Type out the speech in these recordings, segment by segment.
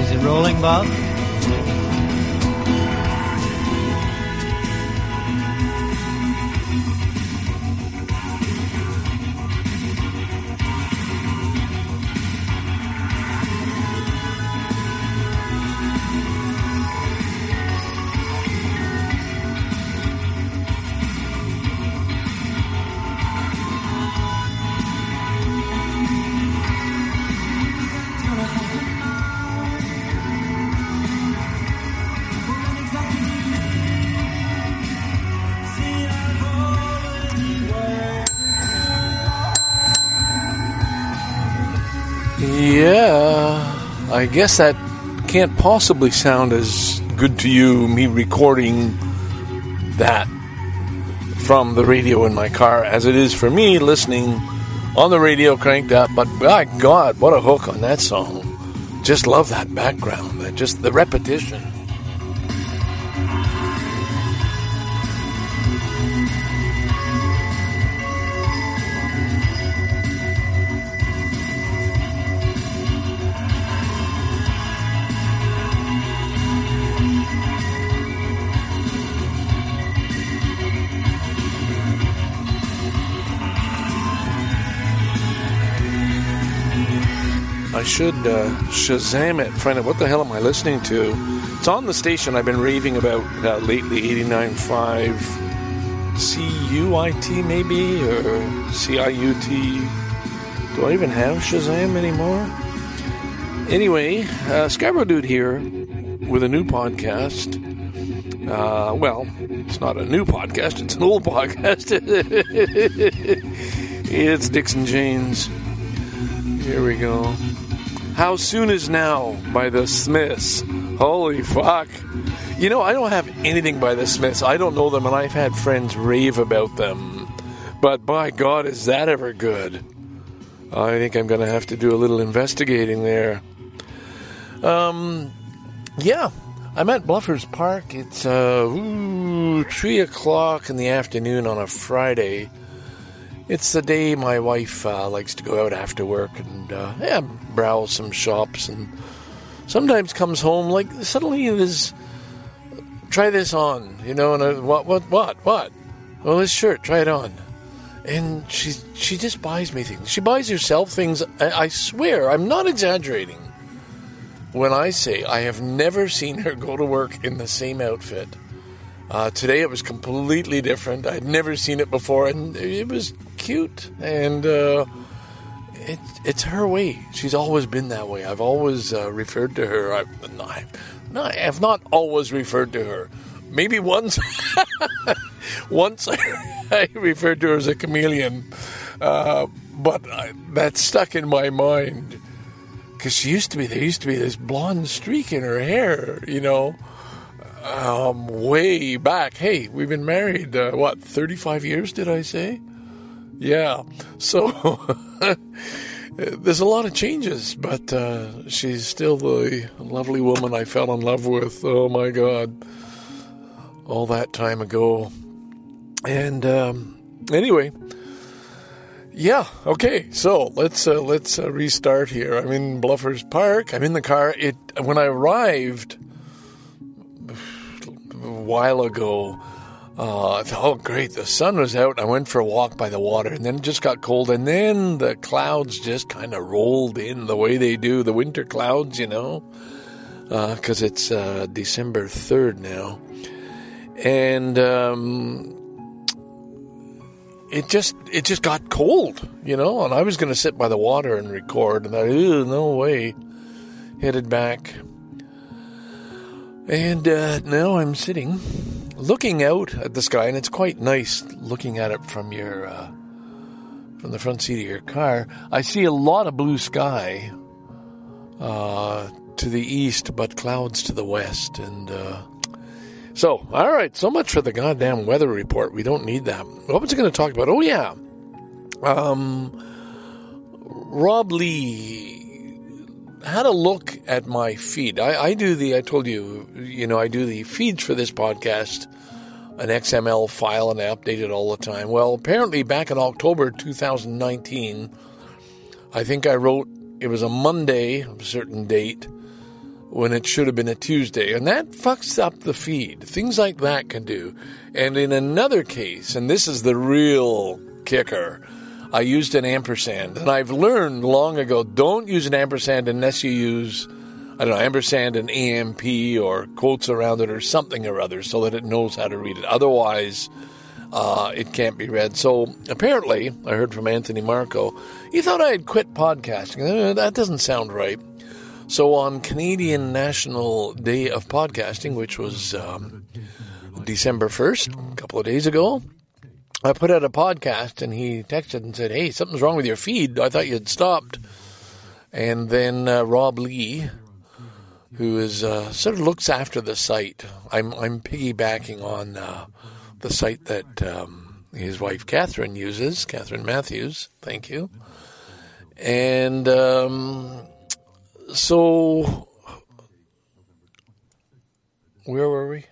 Is it rolling, Bob? I guess that can't possibly sound as good to you, me recording that from the radio in my car, as it is for me listening on the radio cranked up. But by God, what a hook on that song. Just love that background, just the repetition. Should uh, Shazam it, find out what the hell am I listening to. It's on the station I've been raving about uh, lately, 89.5 CUIT maybe, or CIUT. Do I even have Shazam anymore? Anyway, uh, Scarborough Dude here with a new podcast. Uh, well, it's not a new podcast, it's an old podcast. it's Dixon Janes. Here we go. How Soon Is Now by the Smiths. Holy fuck. You know, I don't have anything by the Smiths. I don't know them, and I've had friends rave about them. But by God, is that ever good? I think I'm going to have to do a little investigating there. Um, yeah, I'm at Bluffers Park. It's uh, ooh, 3 o'clock in the afternoon on a Friday. It's the day my wife uh, likes to go out after work and uh, yeah, browse some shops and sometimes comes home like suddenly there's try this on, you know, and I, what what what what? Well, this shirt, try it on. And she she just buys me things. She buys herself things. I, I swear, I'm not exaggerating when I say I have never seen her go to work in the same outfit. Uh, today it was completely different. I'd never seen it before, and it was cute. And uh, it, it's her way. She's always been that way. I've always uh, referred to her. I've not, no, I have not always referred to her. Maybe once, once I, referred to her as a chameleon, uh, but I, that stuck in my mind because she used to be. There used to be this blonde streak in her hair, you know um, way back. Hey, we've been married, uh, what, 35 years, did I say? Yeah. So there's a lot of changes, but uh, she's still the lovely woman I fell in love with. Oh my God. All that time ago. And um, anyway. Yeah. Okay. So let's uh, let's uh, restart here. I'm in Bluffers Park. I'm in the car. It when I arrived, a while ago. Uh, oh, great. The sun was out. I went for a walk by the water, and then it just got cold. And then the clouds just kind of rolled in the way they do the winter clouds, you know, because uh, it's uh, December 3rd now. And um, it just it just got cold, you know. And I was going to sit by the water and record, and I, no way. Headed back and uh, now I'm sitting, looking out at the sky, and it's quite nice looking at it from your uh, from the front seat of your car. I see a lot of blue sky uh, to the east, but clouds to the west, and uh, so all right. So much for the goddamn weather report. We don't need that. What was I going to talk about? Oh yeah, um, Rob Lee had a look at my feed. I, I, do the, I told you, you know, I do the feeds for this podcast an XML file and I update it all the time. Well, apparently back in October 2019, I think I wrote it was a Monday, a certain date, when it should have been a Tuesday. And that fucks up the feed. Things like that can do. And in another case, and this is the real kicker, I used an ampersand. And I've learned long ago don't use an ampersand unless you use, I don't know, ampersand and AMP or quotes around it or something or other so that it knows how to read it. Otherwise, uh, it can't be read. So apparently, I heard from Anthony Marco, he thought I had quit podcasting. Uh, that doesn't sound right. So on Canadian National Day of Podcasting, which was um, December 1st, a couple of days ago, I put out a podcast and he texted and said, Hey, something's wrong with your feed. I thought you'd stopped. And then uh, Rob Lee, who is uh, sort of looks after the site, I'm, I'm piggybacking on uh, the site that um, his wife Catherine uses, Catherine Matthews. Thank you. And um, so where were we?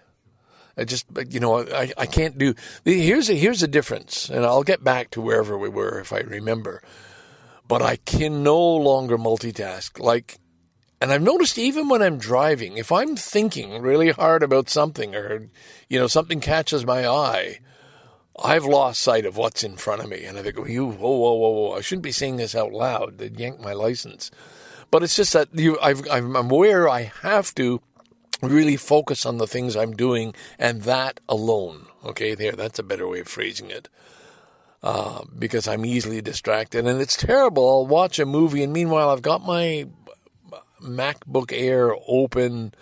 I just, you know, I, I can't do. Here's a here's a difference, and I'll get back to wherever we were if I remember. But I can no longer multitask. Like, and I've noticed even when I'm driving, if I'm thinking really hard about something, or you know, something catches my eye, I've lost sight of what's in front of me, and I think, "You, whoa, whoa, whoa, whoa! I shouldn't be saying this out loud. They'd yank my license." But it's just that you, I've, I'm aware I have to really focus on the things I'm doing and that alone. Okay, there, that's a better way of phrasing it. Uh, because I'm easily distracted. And it's terrible. I'll watch a movie, and meanwhile, I've got my MacBook Air open,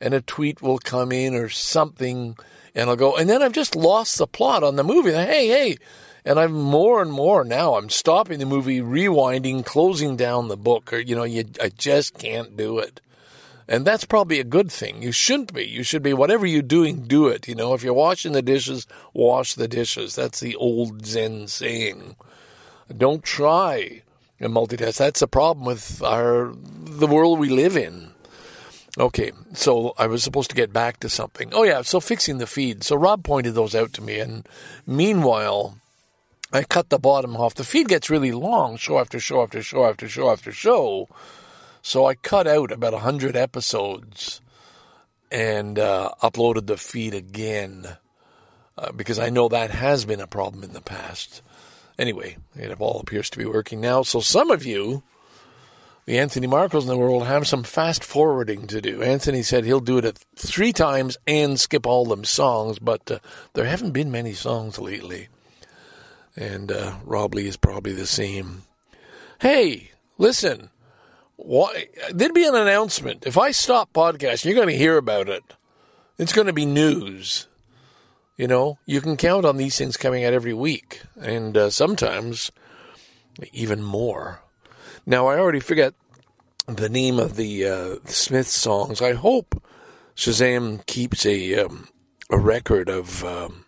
and a tweet will come in or something, and I'll go, and then I've just lost the plot on the movie. Hey, hey, and I'm more and more now. I'm stopping the movie, rewinding, closing down the book, or you know, you I just can't do it. And that's probably a good thing. You shouldn't be. You should be whatever you're doing, do it. You know, if you're washing the dishes, wash the dishes. That's the old Zen saying. Don't try and multitask. That's the problem with our the world we live in. Okay, so I was supposed to get back to something. Oh yeah, so fixing the feed. So Rob pointed those out to me, and meanwhile, I cut the bottom off. The feed gets really long, show after show after show after show after show. So I cut out about 100 episodes and uh, uploaded the feed again uh, because I know that has been a problem in the past. Anyway, it all appears to be working now. So some of you, the Anthony Marcos in the world, have some fast forwarding to do. Anthony said he'll do it three times and skip all them songs, but uh, there haven't been many songs lately and uh, Rob Lee is probably the same. Hey, listen, why, there'd be an announcement. If I stop podcasting, you're going to hear about it. It's going to be news. You know, you can count on these things coming out every week, and uh, sometimes even more. Now, I already forget the name of the uh, Smith songs. I hope Shazam keeps a um, a record of um,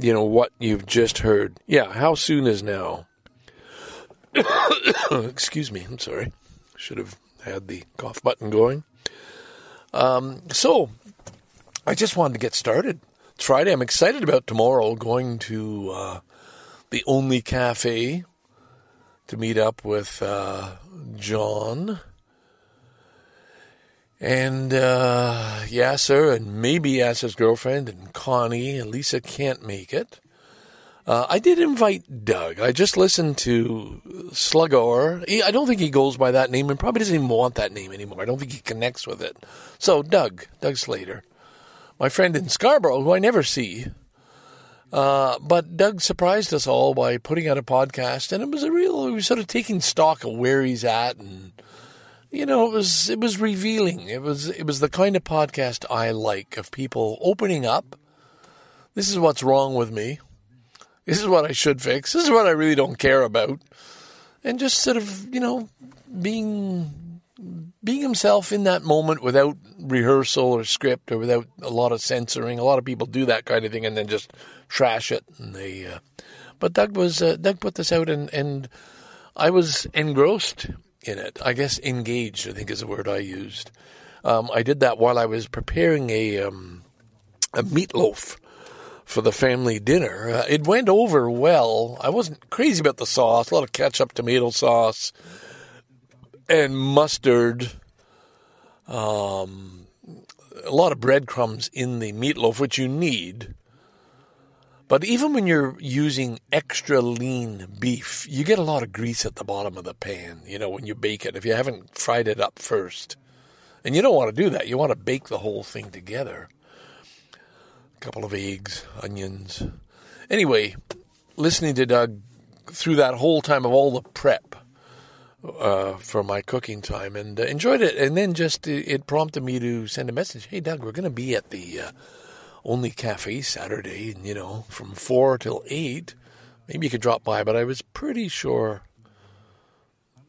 you know, what you've just heard. Yeah, how soon is now? Excuse me, I'm sorry. Should have had the cough button going. Um, so, I just wanted to get started. It's Friday. I'm excited about tomorrow going to uh, the Only Cafe to meet up with uh, John and uh, Yasser and maybe Yasser's girlfriend and Connie and Lisa can't make it. Uh, I did invite Doug. I just listened to Slugor. I don't think he goes by that name and probably doesn't even want that name anymore. I don't think he connects with it. So, Doug, Doug Slater, my friend in Scarborough, who I never see. Uh, but Doug surprised us all by putting out a podcast, and it was a real, he was sort of taking stock of where he's at and you know, it was it was revealing. It was it was the kind of podcast I like of people opening up. This is what's wrong with me. This is what I should fix. This is what I really don't care about. And just sort of, you know, being being himself in that moment without rehearsal or script or without a lot of censoring. A lot of people do that kind of thing and then just trash it. And they, uh, but Doug was uh, Doug put this out and and I was engrossed in it. I guess engaged, I think, is the word I used. Um, I did that while I was preparing a um, a meatloaf for the family dinner. Uh, it went over well. I wasn't crazy about the sauce. A lot of ketchup, tomato sauce, and mustard. Um, a lot of breadcrumbs in the meatloaf, which you need. But even when you're using extra lean beef, you get a lot of grease at the bottom of the pan, you know, when you bake it, if you haven't fried it up first. And you don't want to do that. You want to bake the whole thing together. A couple of eggs, onions. Anyway, listening to Doug through that whole time of all the prep uh, for my cooking time and uh, enjoyed it. And then just uh, it prompted me to send a message Hey, Doug, we're going to be at the uh, only cafe Saturday, you know, from four till eight. Maybe you could drop by, but I was pretty sure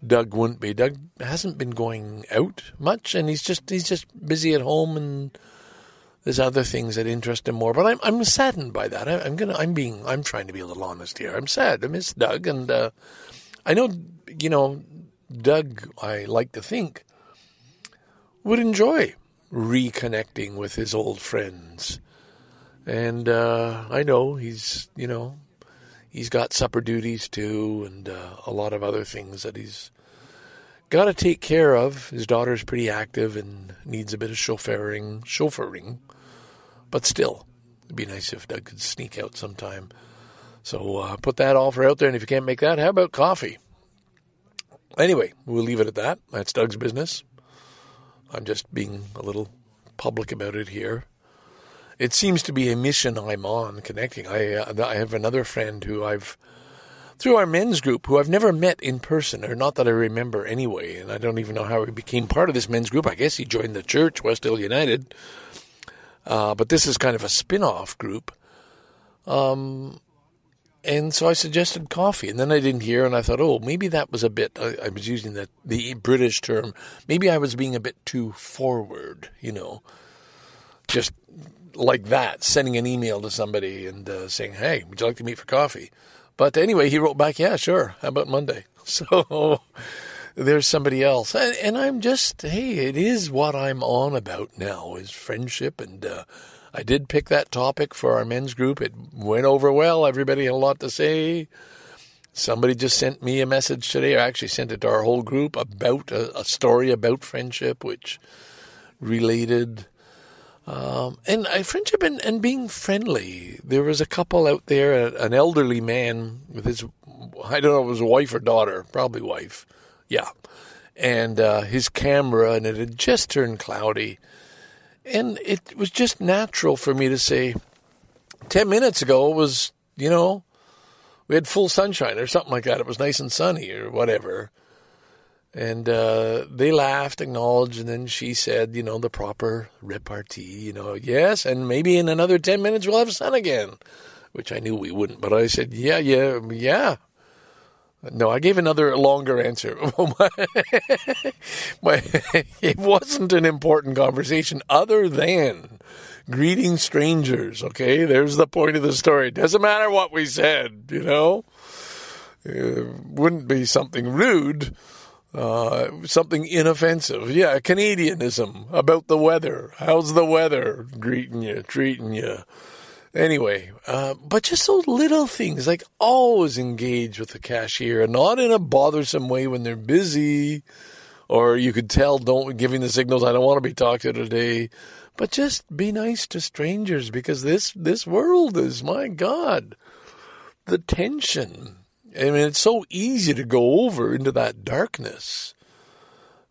Doug wouldn't be. Doug hasn't been going out much, and he's just he's just busy at home, and there's other things that interest him more. But I'm I'm saddened by that. I, am gonna I'm being I'm trying to be a little honest here. I'm sad. I miss Doug, and uh, I know you know Doug. I like to think would enjoy reconnecting with his old friends and uh, I know he's, you know, he's got supper duties too, and uh, a lot of other things that he's got to take care of. His daughter's pretty active and needs a bit of chauffeuring, chauffeuring, but still, it'd be nice if Doug could sneak out sometime. So uh, put that offer out there, and if you can't make that, how about coffee? Anyway, we'll leave it at that. That's Doug's business. I'm just being a little public about it here it seems to be a mission I'm on connecting. I uh, I have another friend who I've through our men's group who I've never met in person, or not that I remember anyway, and I don't even know how he became part of this men's group. I guess he joined the church, West Hill United, uh, but this is kind of a spin-off group. Um, and so I suggested coffee, and then I didn't hear, and I thought, oh, maybe that was a bit. I, I was using the the British term. Maybe I was being a bit too forward, you know, just like that, sending an email to somebody and uh, saying, "Hey, would you like to meet for coffee?" But anyway, he wrote back, "Yeah, sure. How about Monday?" So there's somebody else, and, and, I'm just, hey, it is what I'm on about now is friendship, and uh, I did pick that topic for our men's group. It went over well. Everybody had a lot to say. Somebody just sent me a message today, or actually sent it to our whole group about a, a story about friendship, which related um, and I, friendship and, and being friendly. There was a couple out there, an elderly man with his, I don't know if it was a wife or daughter, probably wife. Yeah. And uh, his camera, and it had just turned cloudy. And it was just natural for me to say, 10 minutes ago it was, you know, we had full sunshine or something like that. It was nice and sunny or whatever. And uh, they laughed, acknowledged, and then she said, you know, the proper repartee, you know, yes, and maybe in another 10 minutes we'll have sun again, which I knew we wouldn't. But I said, yeah, yeah, yeah. No, I gave another longer answer. it wasn't an important conversation other than greeting strangers, okay? There's the point of the story. Doesn't matter what we said, you know? It wouldn't be something rude uh, something inoffensive. Yeah, Canadianism about the weather. How's the weather? Greeting you, treating you. Anyway, uh, but just those little things, like always engage with the cashier, and not in a bothersome way when they're busy, or you could tell don't giving the signals I don't want to be talked to today. But just be nice to strangers because this this world is my God, the tension I mean, it's so easy to go over into that darkness.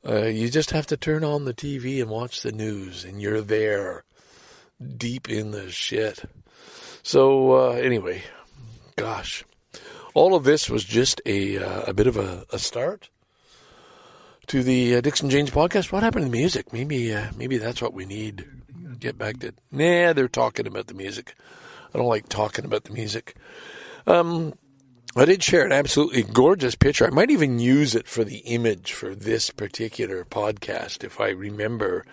Uh, you just have to turn on the TV and watch the news, and you're there, deep in the shit. So uh, anyway, gosh, all of this was just a uh, a bit of a, a start to the uh, Dixon Janes podcast. What happened to the music? Maybe uh, maybe that's what we need. Get back to nah. They're talking about the music. I don't like talking about the music. Um, I did share an absolutely gorgeous picture. I might even use it for the image for this particular podcast, if I remember.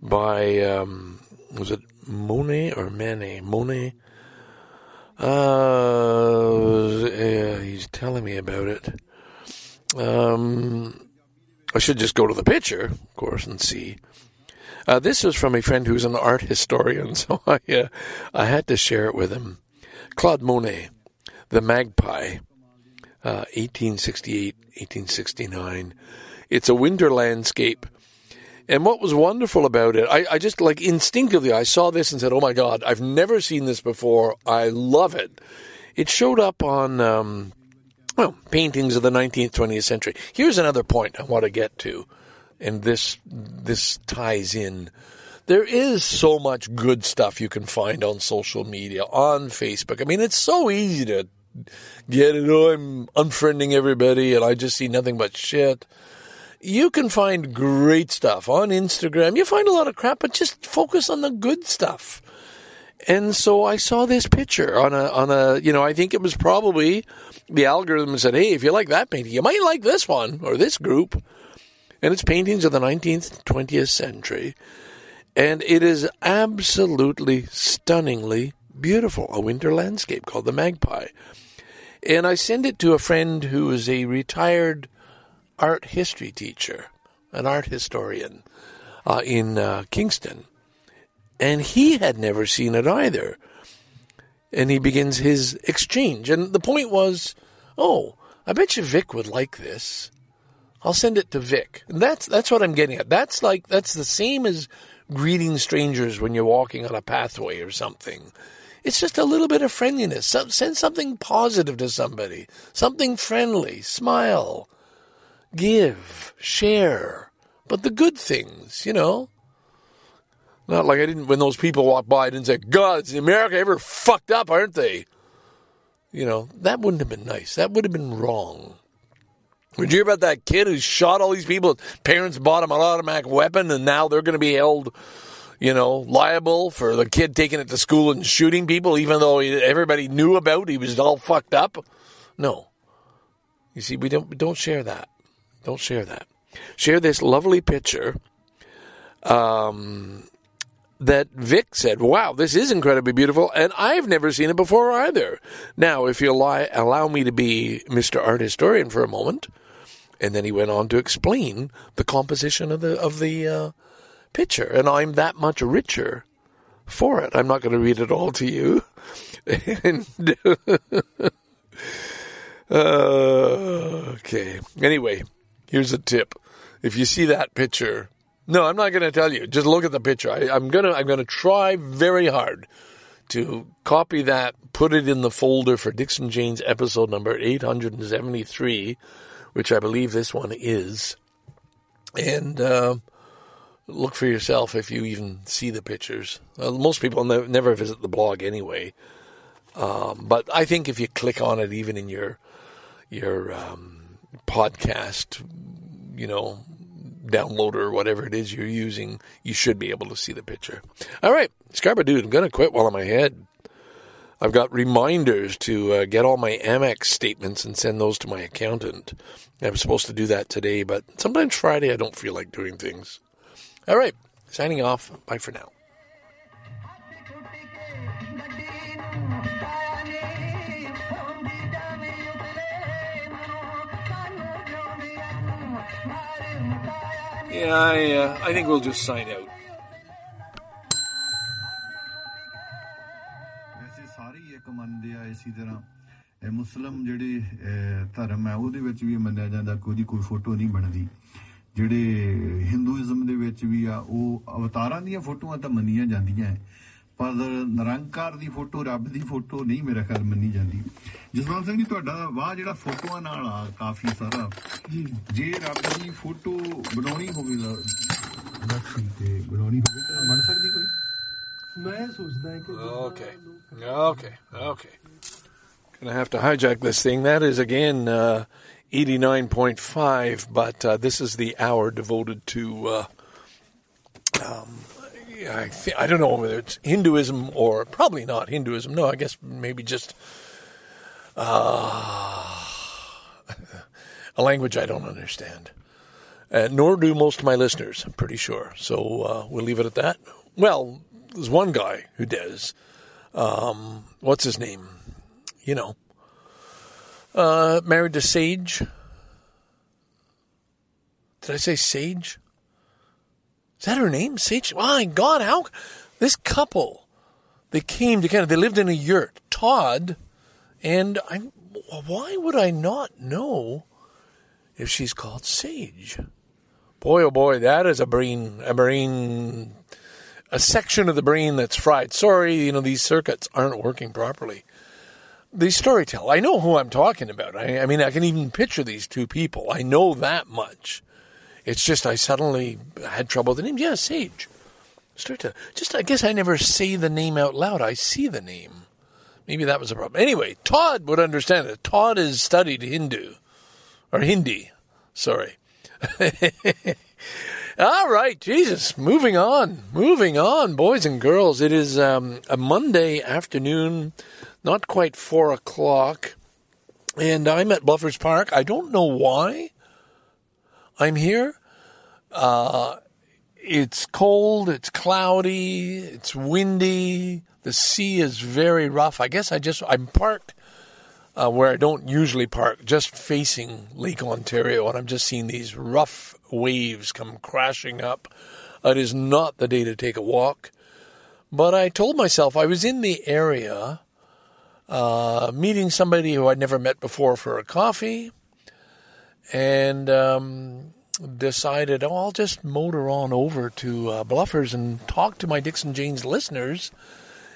By um, was it Monet or Manet? Monet. Uh, yeah, he's telling me about it. Um, I should just go to the picture, of course, and see. Uh, this was from a friend who's an art historian, so I, uh, I had to share it with him. Claude Monet, The Magpie, uh, 1868, 1869. It's a winter landscape. And what was wonderful about it, I, I, just like instinctively, I saw this and said, oh my God, I've never seen this before. I love it. It showed up on, um, well, paintings of the 19th, 20th century. Here's another point I want to get to, and this, this ties in. There is so much good stuff you can find on social media, on Facebook. I mean, it's so easy to get it. Oh, I'm unfriending everybody and I just see nothing but shit. You can find great stuff on Instagram. You find a lot of crap, but just focus on the good stuff. And so I saw this picture on a on a you know I think it was probably the algorithm said hey if you like that painting you might like this one or this group, and it's paintings of the 19th 20th century, and it is absolutely stunningly beautiful a winter landscape called the Magpie, and I send it to a friend who is a retired art history teacher, an art historian uh, in uh, Kingston. And he had never seen it either. And he begins his exchange. And the point was, oh, I bet you Vic would like this. I'll send it to Vic. And that's that's what I'm getting at. That's like that's the same as greeting strangers when you're walking on a pathway or something. It's just a little bit of friendliness. Send something positive to somebody, something friendly. Smile give, share, but the good things, you know. Not like I didn't, when those people walked by, I didn't say, God, is America ever fucked up, aren't they? You know, that wouldn't have been nice. That would have been wrong. Did you hear about that kid who shot all these people? Parents bought him an automatic weapon, and now they're going to be held, you know, liable for the kid taking it to school and shooting people, even though everybody knew about he was all fucked up. No, you see, we don't don't share that. Don't share that. Share this lovely picture um, that Vic said, wow, this is incredibly beautiful, and I've never seen it before either. Now, if you allow, allow me to be Mr. Art Historian for a moment, and then he went on to explain the composition of the of the uh, picture, and I'm that much richer for it. I'm not going to read it all to you. and, uh, okay. Anyway, Here's a tip. If you see that picture, no, I'm not going to tell you. Just look at the picture. I, am gonna I'm gonna try very hard to copy that, put it in the folder for Dixon Jane's episode number 873, which I believe this one is, and uh, look for yourself if you even see the pictures. Most people ne- never visit the blog anyway, um, but I think if you click on it, even in your your um, podcast, you know, downloader or whatever it is you're using, you should be able to see the picture. All right, Scarborough Dude, I'm to quit while I'm ahead. I've got reminders to uh, get all my Amex statements and send those to my accountant. I'm supposed to do that today, but sometimes Friday I don't feel like doing things. All right, signing off. Bye for now. Yeah, I, uh, I think we'll just sign out. ਵੈਸੇ ਸਾਰੇ ਹੀ ਇੱਕ ਮੰਨਦੇ ਆ ਇਸੇ ਤਰ੍ਹਾਂ ਇਹ ਮੁਸਲਮ ਜਿਹੜੇ ਧਰਮ ਹੈ ਉਹਦੇ ਵਿੱਚ ਵੀ ਮੰਨਿਆ ਜਾਂਦਾ ਕਿ ਉਹਦੀ ਕੋਈ ਫੋਟੋ ਨਹੀਂ ਬਣਦੀ ਜਿਹੜੇ ਹਿੰਦੂਇਜ਼ਮ ਦੇ ਵਿੱਚ ਵੀ ਆ ਉਹ ਅਵਤਾਰਾਂ ਦੀਆਂ ਫੋਟੋਆਂ ਤਾਂ ਮੰਨੀਆਂ ਜਾਂਦੀਆਂ ਪਰ ਨਿਰੰਕਾਰ ਦੀ ਫੋਟੋ ਰੱਬ ਦੀ ਫੋਟੋ ਨਹੀਂ ਮੇਰਾ ਖਿਆਲ ਮੰਨੀ ਜਾਂਦੀ ਜਸਵੰਤ ਸਿੰਘ ਜੀ ਤੁਹਾਡਾ ਵਾਹ ਜਿਹੜਾ ਫੋਟੋਆਂ ਨਾਲ ਆ ਕਾਫੀ ਸਾਰਾ ਜੀ ਜੇ ਰੱਬ ਦੀ ਫੋਟੋ ਬਣਾਉਣੀ ਹੋਵੇ ਲక్ష్ਮੀ ਤੇ ਬਣਾਉਣੀ ਹੋਵੇ ਤਾਂ ਬਣ ਸਕਦੀ ਕੋਈ ਮੈਂ ਸੋਚਦਾ ਕਿ Okay. Okay. Okay. Gonna have to hijack this thing. That is again uh, 89.5, but uh, this is the hour devoted to uh, um, I th- I don't know whether it's Hinduism or probably not Hinduism. No, I guess maybe just uh, a language I don't understand. Uh, nor do most of my listeners, I'm pretty sure. So uh, we'll leave it at that. Well, there's one guy who does. Um, what's his name? You know. Uh, married to Sage. Did I say Sage? Is that her name? Sage? My God, how this couple they came together. They lived in a yurt. Todd and I'm. Why would I not know if she's called Sage? Boy, oh boy, that is a brain, a brain, a section of the brain that's fried. Sorry, you know these circuits aren't working properly. The storyteller. I know who I'm talking about. I, I mean, I can even picture these two people. I know that much. It's just I suddenly had trouble with the name. Yeah, Sage. Storyteller. Just I guess I never say the name out loud. I see the name. Maybe that was a problem. Anyway, Todd would understand it. Todd has studied Hindu or Hindi. Sorry. All right, Jesus. Moving on, moving on, boys and girls. It is um, a Monday afternoon, not quite four o'clock, and I'm at Bluffers Park. I don't know why I'm here. Uh, it's cold, it's cloudy, it's windy. The sea is very rough. I guess I just I'm parked uh, where I don't usually park, just facing Lake Ontario, and I'm just seeing these rough waves come crashing up. It is not the day to take a walk, but I told myself I was in the area, uh, meeting somebody who I'd never met before for a coffee, and um, decided, oh, I'll just motor on over to uh, Bluffers and talk to my Dixon Janes listeners.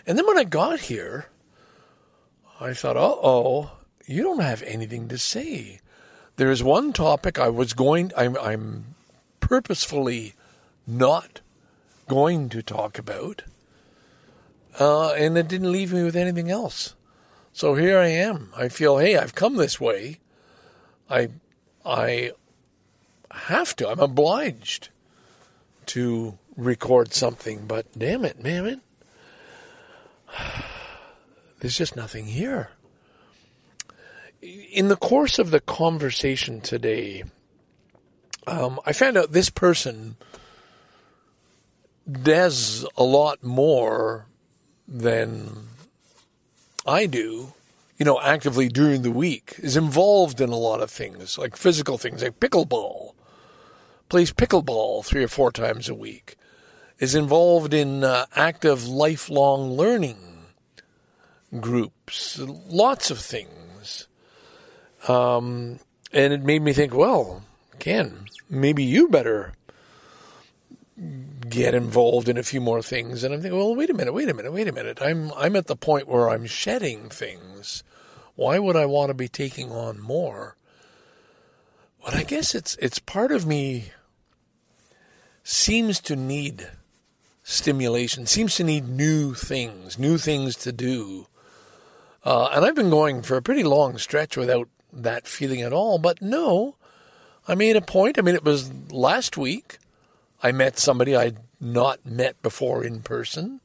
And then when I got here, I thought, uh oh, you don't have anything to say. There is one topic I was going, I'm, I'm purposefully not going to talk about, uh, and it didn't leave me with anything else. So here I am. I feel, hey, I've come this way. I, I have to. I'm obliged to record something, but damn it, it. There's just nothing here. In the course of the conversation today, um, I found out this person does a lot more than I do, you know, actively during the week, is involved in a lot of things, like physical things, like pickleball, plays pickleball three or four times a week, is involved in uh, active lifelong learning groups, lots of things. Um, and it made me think, well, Ken, maybe you better get involved in a few more things. And I'm thinking, well, wait a minute, wait a minute, wait a minute. I'm I'm at the point where I'm shedding things. Why would I want to be taking on more? But I guess it's it's part of me seems to need stimulation, seems to need new things, new things to do. Uh, and I've been going for a pretty long stretch without that feeling at all. But no, I made a point. I mean, it was last week. I met somebody I'd not met before in person.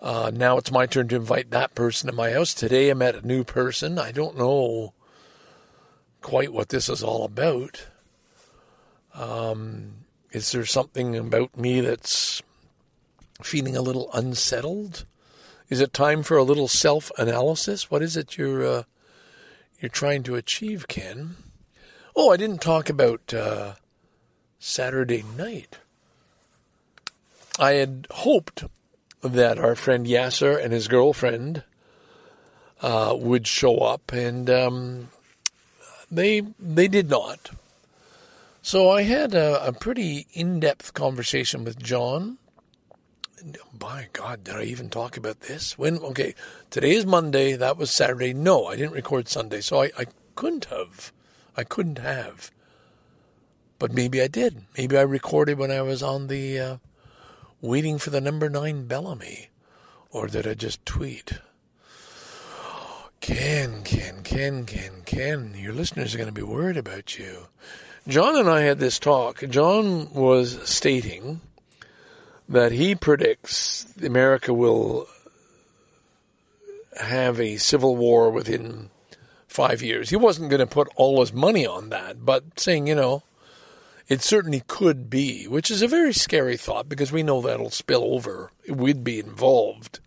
Uh, now it's my turn to invite that person to my house. Today I met a new person. I don't know quite what this is all about. Um, is there something about me that's feeling a little unsettled? Is it time for a little self-analysis? What is it you're uh, you're trying to achieve, Ken? Oh, I didn't talk about uh, Saturday night. I had hoped that our friend Yasser and his girlfriend uh, would show up, and um, they they did not. So I had a, a pretty in-depth conversation with John. And, by God, did I even talk about this? When? Okay, today is Monday. That was Saturday. No, I didn't record Sunday, so I, I couldn't have. I couldn't have. But maybe I did. Maybe I recorded when I was on the uh, waiting for the number nine Bellamy, or did I just tweet? Ken, Ken, Ken, Ken, Ken, your listeners are going to be worried about you. John and I had this talk. John was stating that he predicts America will have a civil war within five years. He wasn't going to put all his money on that, but saying, you know, it certainly could be, which is a very scary thought because we know that'll spill over. We'd be involved.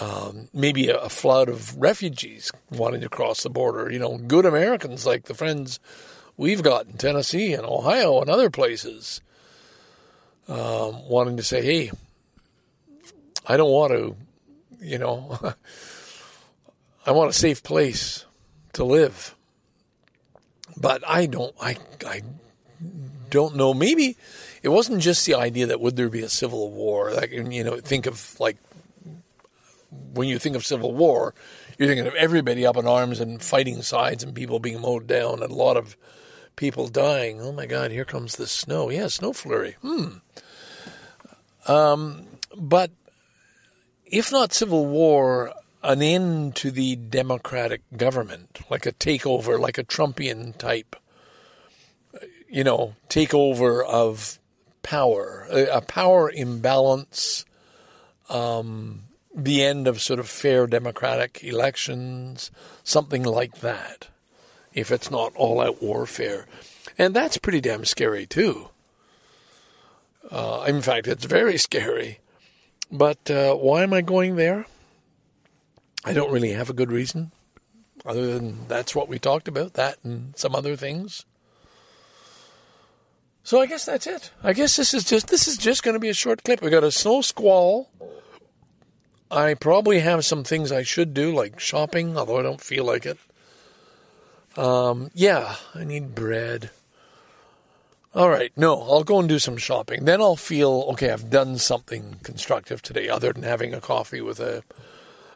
Um, maybe a, flood of refugees wanting to cross the border. You know, good Americans like the friends we've got in Tennessee and Ohio and other places. um, wanting to say, "Hey, I don't want to," you know, I want a safe place to live. But I don't. I I don't know. Maybe it wasn't just the idea that would there be a civil war. Like you know, think of like when you think of civil war, you're thinking of everybody up in arms and fighting sides and people being mowed down and a lot of people dying. Oh my God, here comes the snow. Yeah, snow flurry. Hmm. Um, but if not civil war, an end to the democratic government, like a takeover, like a Trumpian type, you know, takeover of power, a power imbalance, um, the end of sort of fair democratic elections, something like that, if it's not all out warfare. And that's pretty damn scary, too. Uh, in fact, it's very scary. But uh, why am I going there? I don't really have a good reason, other than that's what we talked about, that and some other things. So I guess that's it. I guess this is just this is just going to be a short clip. We got a snow squall. I probably have some things I should do, like shopping, although I don't feel like it. Um, yeah, I need bread. All right, no, I'll go and do some shopping. Then I'll feel okay. I've done something constructive today, other than having a coffee with a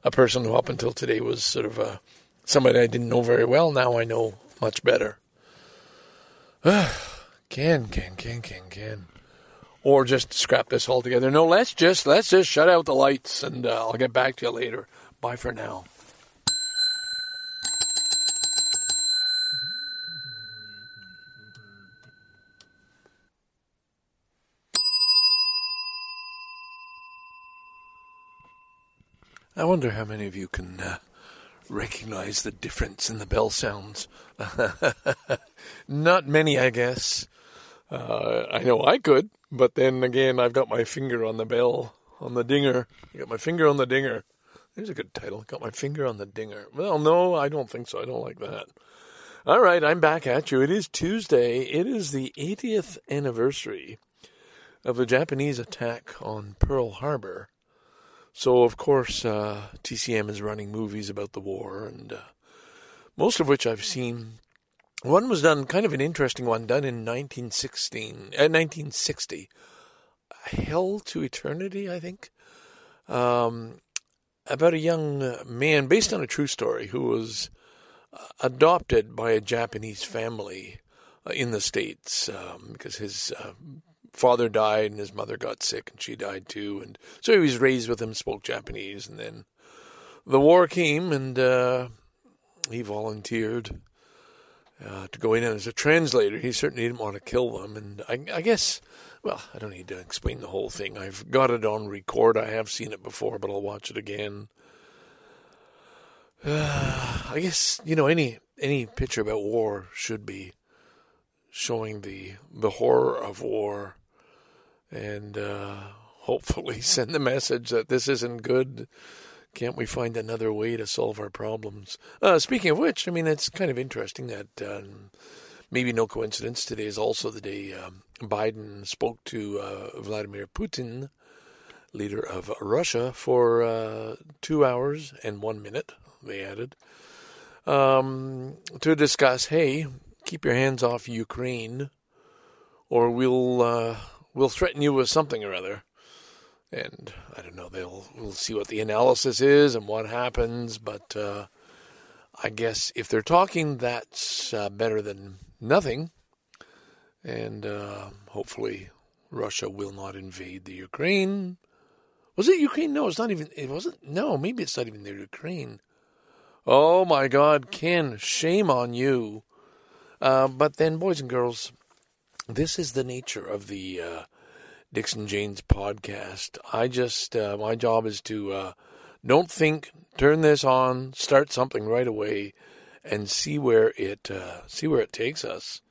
a person who up until today was sort of a, somebody I didn't know very well. Now I know much better. can, can, can, can, can. Or just scrap this all together. No, let's just let's just shut out the lights, and uh, I'll get back to you later. Bye for now. I wonder how many of you can uh, recognize the difference in the bell sounds. Not many, I guess. Uh, I know I could, but then again, I've got my finger on the bell, on the dinger. I got my finger on the dinger. There's a good title. Got my finger on the dinger. Well, no, I don't think so. I don't like that. All right, I'm back at you. It is Tuesday. It is the 80th anniversary of the Japanese attack on Pearl Harbor. So, of course, uh, TCM is running movies about the war, and uh, most of which I've seen. One was done, kind of an interesting one, done in 1916, uh, 1960. Hell to Eternity, I think. Um, about a young man, based on a true story, who was uh, adopted by a Japanese family uh, in the States um, because his uh, father died and his mother got sick and she died too. And so he was raised with him, spoke Japanese. And then the war came and uh, he volunteered uh, to go in as a translator. He certainly didn't want to kill them. And I, I, guess, well, I don't need to explain the whole thing. I've got it on record. I have seen it before, but I'll watch it again. Uh, I guess you know any any picture about war should be showing the the horror of war and uh, hopefully send the message that this isn't good. Can't we find another way to solve our problems? Uh, speaking of which, I mean, it's kind of interesting that um, maybe no coincidence. Today is also the day um, Biden spoke to uh, Vladimir Putin, leader of Russia, for uh, two hours and one minute, they added, um, to discuss hey, keep your hands off Ukraine, or we'll uh, we'll threaten you with something or other. And I don't know, they'll we'll see what the analysis is and what happens, but uh, I guess if they're talking, that's uh, better than nothing. And uh, hopefully, Russia will not invade the Ukraine. Was it Ukraine? No, it's not even. It wasn't. No, maybe it's not even the Ukraine. Oh my God, Ken, shame on you. Uh, but then, boys and girls, this is the nature of the uh, Dixon Janes podcast. I just uh, my job is to uh, don't think, turn this on, start something right away, and see where it uh, see where it takes us.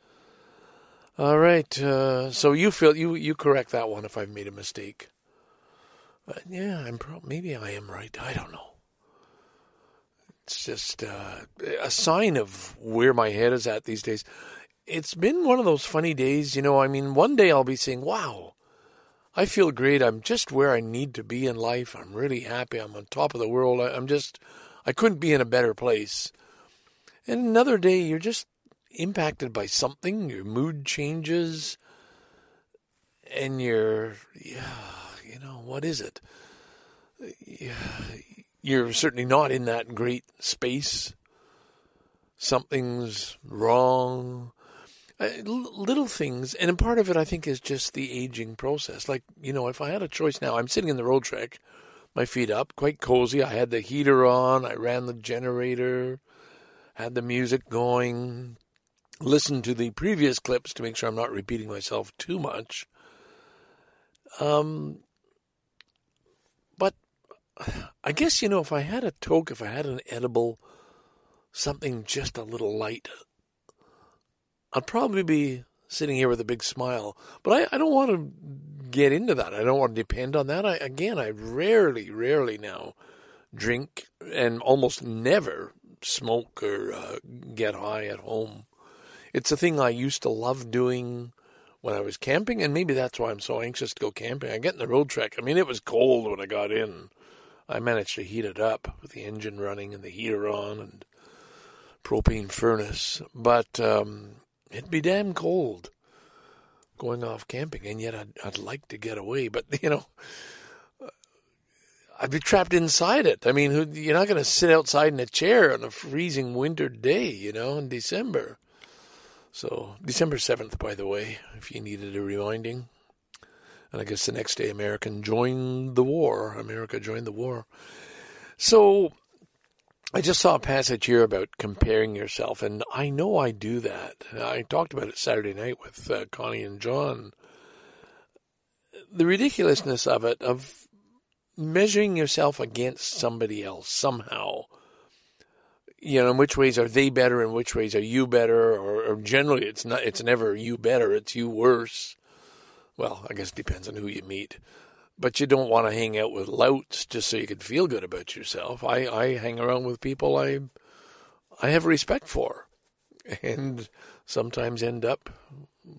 All right, uh, so you feel you you correct that one if I've made a mistake. yeah, I'm pro- maybe I am right. I don't know. It's just uh, a sign of where my head is at these days it's been one of those funny days, you know. I mean, one day I'll be saying, wow, I feel great. I'm just where I need to be in life. I'm really happy. I'm on top of the world. I'm just, I couldn't be in a better place. And another day, you're just impacted by something. Your mood changes, and you're, yeah, you know, what is it? You're certainly not in that great space. Something's wrong. Uh, little things, and part of it, I think, is just the aging process. Like, you know, if I had a choice now, I'm sitting in the Roadtrek, my feet up, quite cozy. I had the heater on, I ran the generator, had the music going, listened to the previous clips to make sure I'm not repeating myself too much. Um, but I guess, you know, if I had a toke, if I had an edible, something just a little light, I'd probably be sitting here with a big smile. But I, I don't want to get into that. I don't want to depend on that. I, again, I rarely, rarely now drink and almost never smoke or uh, get high at home. It's a thing I used to love doing when I was camping, and maybe that's why I'm so anxious to go camping. I get in the Roadtrek. I mean, it was cold when I got in. I managed to heat it up with the engine running and the heater on and propane furnace. But um, it'd be damn cold going off camping, and yet I'd, I'd like to get away. But, you know, I'd be trapped inside it. I mean, you're not going to sit outside in a chair on a freezing winter day, you know, in December. So, December 7th, by the way, if you needed a reminding. And I guess the next day, American joined the war. America joined the war. So, I just saw a passage here about comparing yourself, and I know I do that. I talked about it Saturday night with uh, Connie and John. The ridiculousness of it, of measuring yourself against somebody else somehow. You know, in which ways are they better? In which ways are you better? Or, or generally, it's not. It's never you better. It's you worse. Well, I guess it depends on who you meet but you don't want to hang out with louts just so you can feel good about yourself. I, I hang around with people I I have respect for, and sometimes end up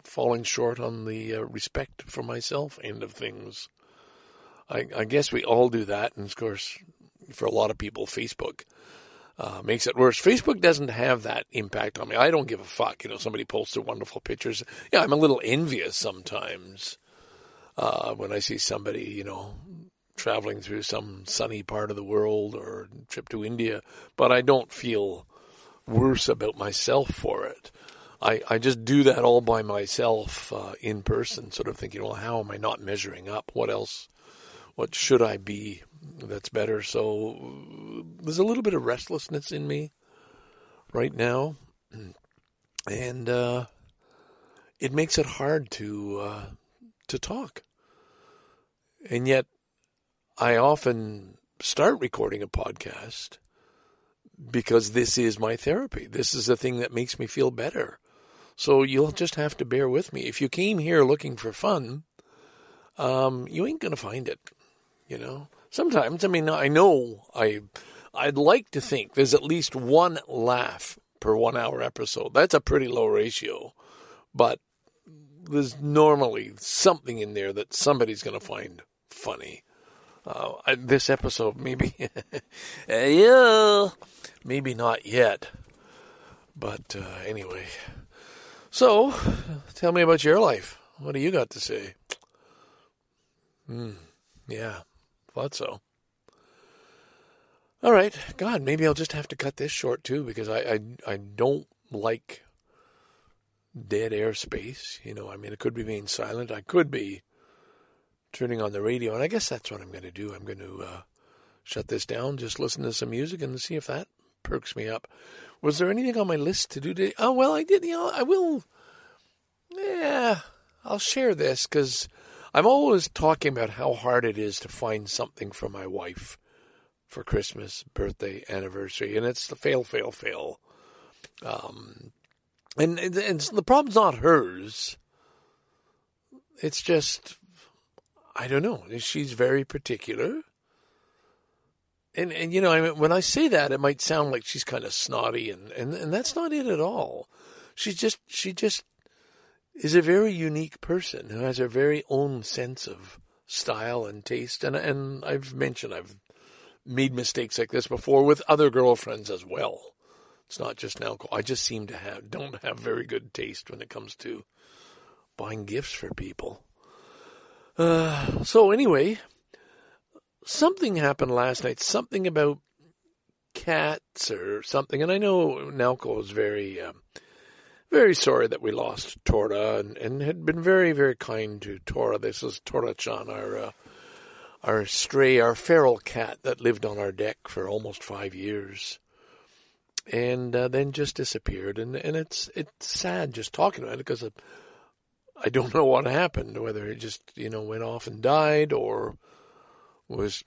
falling short on the uh, respect for myself end of things. I, I, guess we all do that, and of course, for a lot of people, Facebook uh, makes it worse. Facebook doesn't have that impact on me. I don't give a fuck. You know, somebody posted wonderful pictures. Yeah, I'm a little envious sometimes uh, when I see somebody, you know, traveling through some sunny part of the world or trip to India, but I don't feel worse about myself for it. I, I just do that all by myself uh, in person, sort of thinking, well, how am I not measuring up? What else? What should I be that's better? So there's a little bit of restlessness in me right now, and uh, it makes it hard to uh, to talk. And yet, I often start recording a podcast because this is my therapy. This is the thing that makes me feel better. So you'll just have to bear with me. If you came here looking for fun, um, you ain't gonna find it. You know. Sometimes, I mean, I know I, I'd like to think there's at least one laugh per one hour episode. That's a pretty low ratio, but there's normally something in there that somebody's going to find funny. Uh, this episode, maybe, yeah, maybe not yet. But uh, anyway, so tell me about your life. What do you got to say? Hmm, yeah, thought so. All right, God, maybe I'll just have to cut this short too because I I, I don't like dead airspace. You know, I mean, it could remain silent. I could be turning on the radio, and I guess that's what I'm going to do. I'm going to uh, shut this down, just listen to some music, and see if that perks me up. Was there anything on my list to do today? Oh well, I did. You know, I will. Yeah, I'll share this because I'm always talking about how hard it is to find something for my wife for Christmas, birthday, anniversary, and it's the fail, fail, fail. Um, and, and the problem's not hers. It's just, I don't know. She's very particular. And, and you know, I mean, when I say that, it might sound like she's kind of snotty, and, and, and that's not it at all. She's just, she just is a very unique person who has her very own sense of style and taste. And and I've mentioned I've made mistakes like this before with other girlfriends as well. It's not just an alcohol. I just seem to have don't have very good taste when it comes to buying gifts for people. Uh, so anyway, something happened last night. Something about cats or something. And I know Nalco was very, um, very sorry that we lost Tora and, and had been very, very kind to Tora. This is Tora-chan, our uh, our stray, our feral cat that lived on our deck for almost five years, and uh, then just disappeared. And and it's it's sad just talking about it because I don't know what happened. Whether it just you know went off and died or was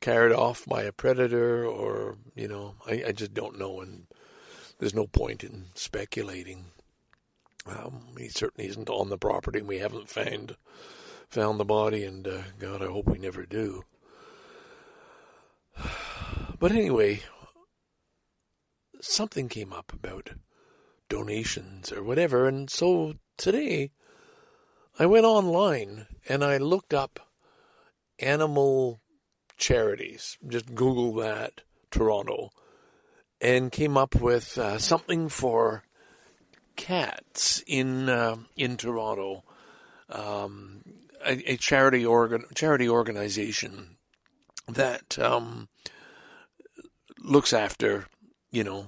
carried off by a predator or you know I, I just don't know and there's no point in speculating. Um, he certainly isn't on the property, and we haven't found found the body, and uh, God, I hope we never do. But anyway, something came up about donations or whatever, and so today I went online and I looked up animal charities. Just Google that, Toronto, and came up with uh, something for cats in uh, in Toronto. Um, a, a, charity organ charity organization that um, looks after you know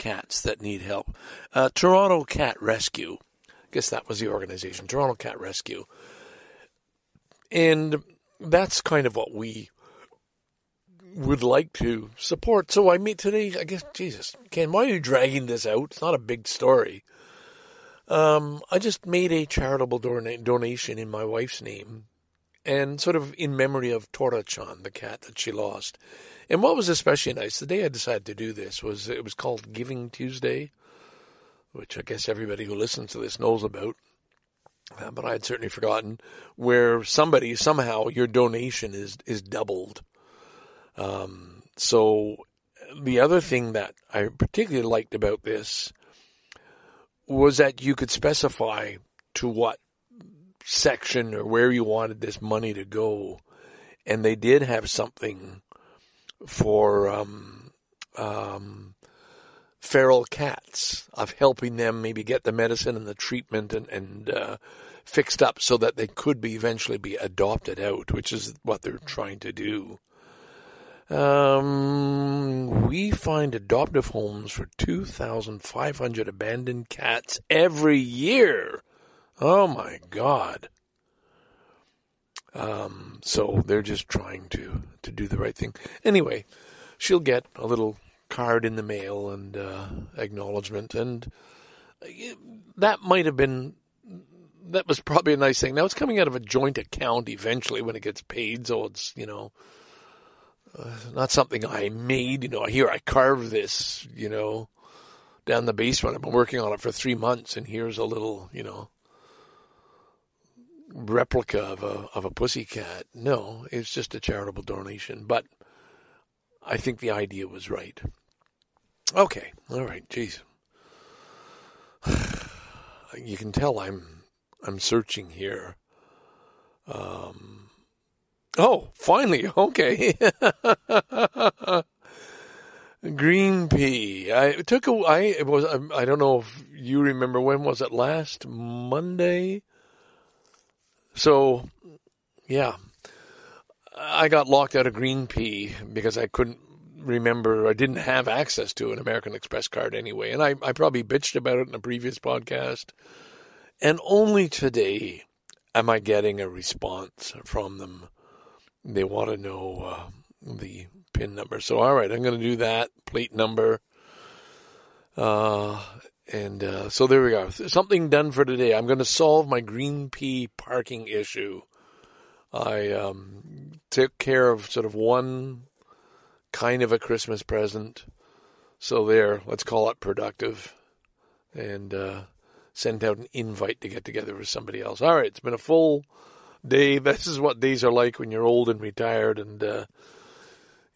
cats that need help. Uh, Toronto Cat Rescue. I guess that was the organization, Toronto Cat Rescue. And that's kind of what we would like to support. So I meet today, I guess, Jesus, Ken, why are you dragging this out? It's not a big story. Um, I just made a charitable donation in my wife's name and sort of in memory of Tora-chan, the cat that she lost. And what was especially nice, the day I decided to do this was, it was called Giving Tuesday, which I guess everybody who listens to this knows about. Uh, but I had certainly forgotten where somebody somehow your donation is is doubled um, so the other thing that I particularly liked about this was that you could specify to what section or where you wanted this money to go, and they did have something for um, um, feral cats of helping them maybe get the medicine and the treatment and, and uh, fixed up so that they could be eventually be adopted out, which is what they're trying to do. Um, we find adoptive homes for 2,500 abandoned cats every year. Oh my God. Um, so they're just trying to, to do the right thing. Anyway, she'll get a little card in the mail and uh, acknowledgement, and uh, that might have been that was probably a nice thing. Now it's coming out of a joint account eventually when it gets paid, so it's you know uh, not something I made. You know, here I carved this, you know, down the basement. I've been working on it for three months, and here's a little, you know, replica of a of a pussy cat. No, it's just a charitable donation. But I think the idea was right. Okay, all right, jeez. You can tell I'm I'm searching here. Um, Oh, finally. Okay. Green P. I took a. I it was. I don't know if you remember when was it last Monday. So, yeah, I got locked out of Green P because I couldn't remember. I didn't have access to an American Express card anyway, and I I probably bitched about it in a previous podcast. And only today am I getting a response from them they want to know uh, the pin number. So, all right, I'm going to do that plate number. Uh, and uh, so there we go. Something done for today. I'm going to solve my Green P parking issue. I um, took care of sort of one kind of a Christmas present. So there, let's call it productive. And uh, sent out an invite to get together with somebody else. All right, it's been a full day. this is what days are like when you're old and retired and uh,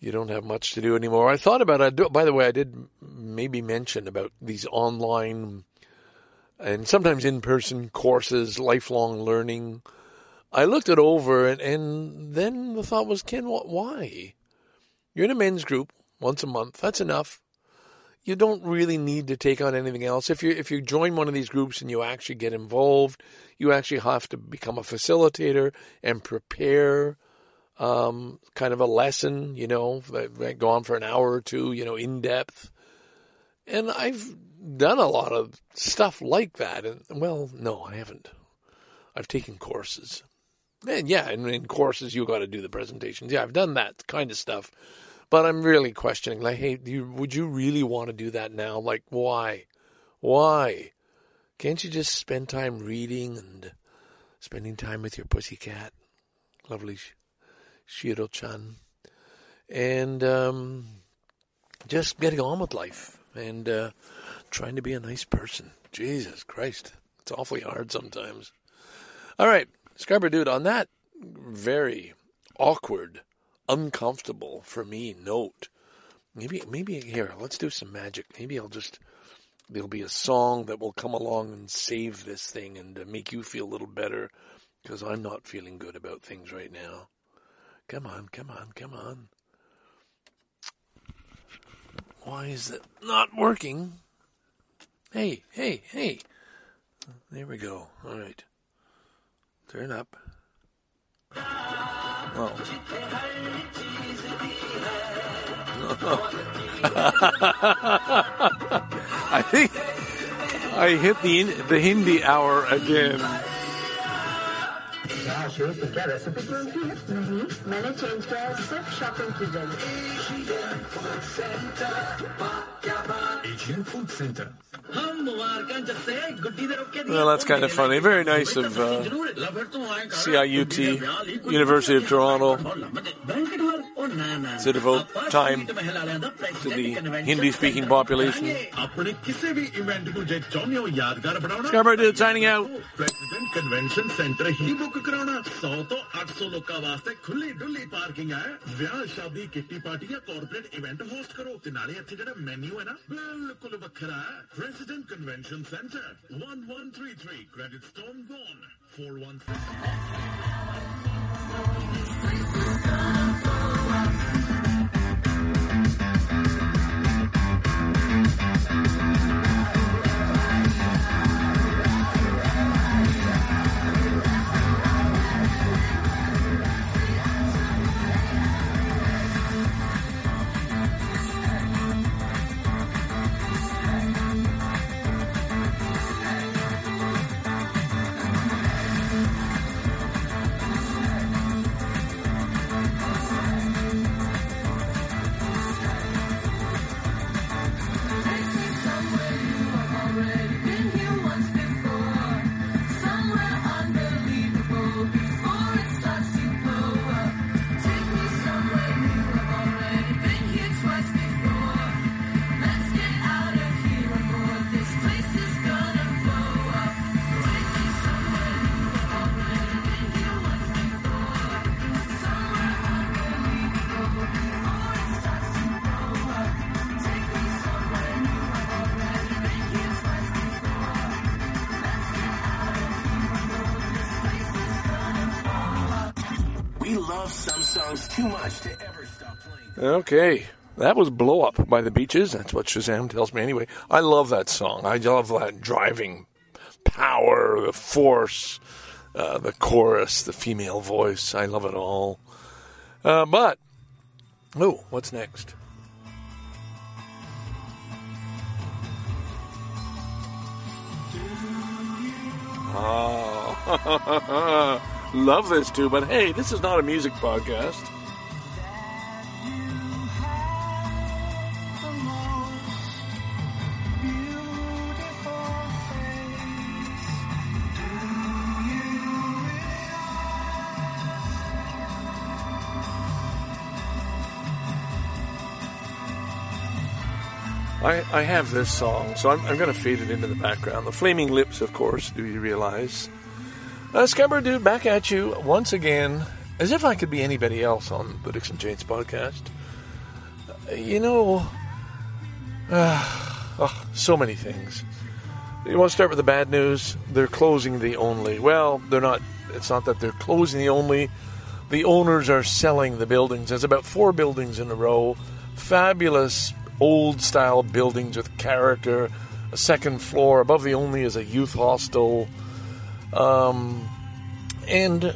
you don't have much to do anymore. I thought about it. By the way, I did maybe mention about these online and sometimes in person courses, lifelong learning. I looked it over, and, and then the thought was, Ken, wh- why? You're in a men's group once a month. That's enough. You don't really need to take on anything else. If you if you join one of these groups and you actually get involved, you actually have to become a facilitator and prepare um, kind of a lesson, you know, go on for an hour or two, you know, in depth. And I've done a lot of stuff like that. And well, no, I haven't. I've taken courses. And yeah, and in courses you got to do the presentations. Yeah, I've done that kind of stuff. But I'm really questioning, like, hey, you, would you really want to do that now? Like, why? Why? Can't you just spend time reading and spending time with your pussycat? Lovely Shiro chan. And um, just getting on with life and uh, trying to be a nice person. Jesus Christ. It's awfully hard sometimes. All right, Scarborough Dude, on that very awkward uncomfortable for me note. Maybe maybe here, let's do some magic. Maybe I'll just there'll be a song that will come along and save this thing and uh, make you feel a little better because I'm not feeling good about things right now. Come on, come on, come on. Why is it not working? Hey, hey, hey. There we go. All right. Turn up. Oh. I think I hit the the Hindi hour again. हाँ शेख क्या recipe change की है नहीं मैंने change किया है सिर्फ shopping की जगह Well, that's kind of funny. Very nice of uh, CIUT, University of Toronto, to devote time to the Hindi-speaking population. Scarborough signing out. President Convention Center सौ तो आठ सौ लोग का वास्ते खुली डुल्ली पार्किंग है। ब्याह, शादी किटी पार्टी या कॉर्पोरेट इवेंट होस्ट करो। नाले इतने जेड़ा मेन्यू है ना, बिल्कुल बखरा है। President convention centre one one three three credit stone gone four one three Okay. That was Blow Up by the Beaches. That's what Shazam tells me anyway. I love that song. I love that driving power, the force, uh, the chorus, the female voice. I love it all. Uh, but, oh, what's next? Oh, love this too. But hey, this is not a music podcast. I, I have this song, so I'm, I'm going to fade it into the background. The Flaming Lips, of course, do you realize? Uh, Dude, back at you once again, as if I could be anybody else on the Dixon Janes podcast. Uh, you know, uh, oh, so many things. You want to start with the bad news? They're closing the only, well, they're not It's not that they're closing the only. The owners are selling the buildings. There's about four buildings in a row. Fabulous old style buildings with character. A second floor. Above the only is a youth hostel. Um, and,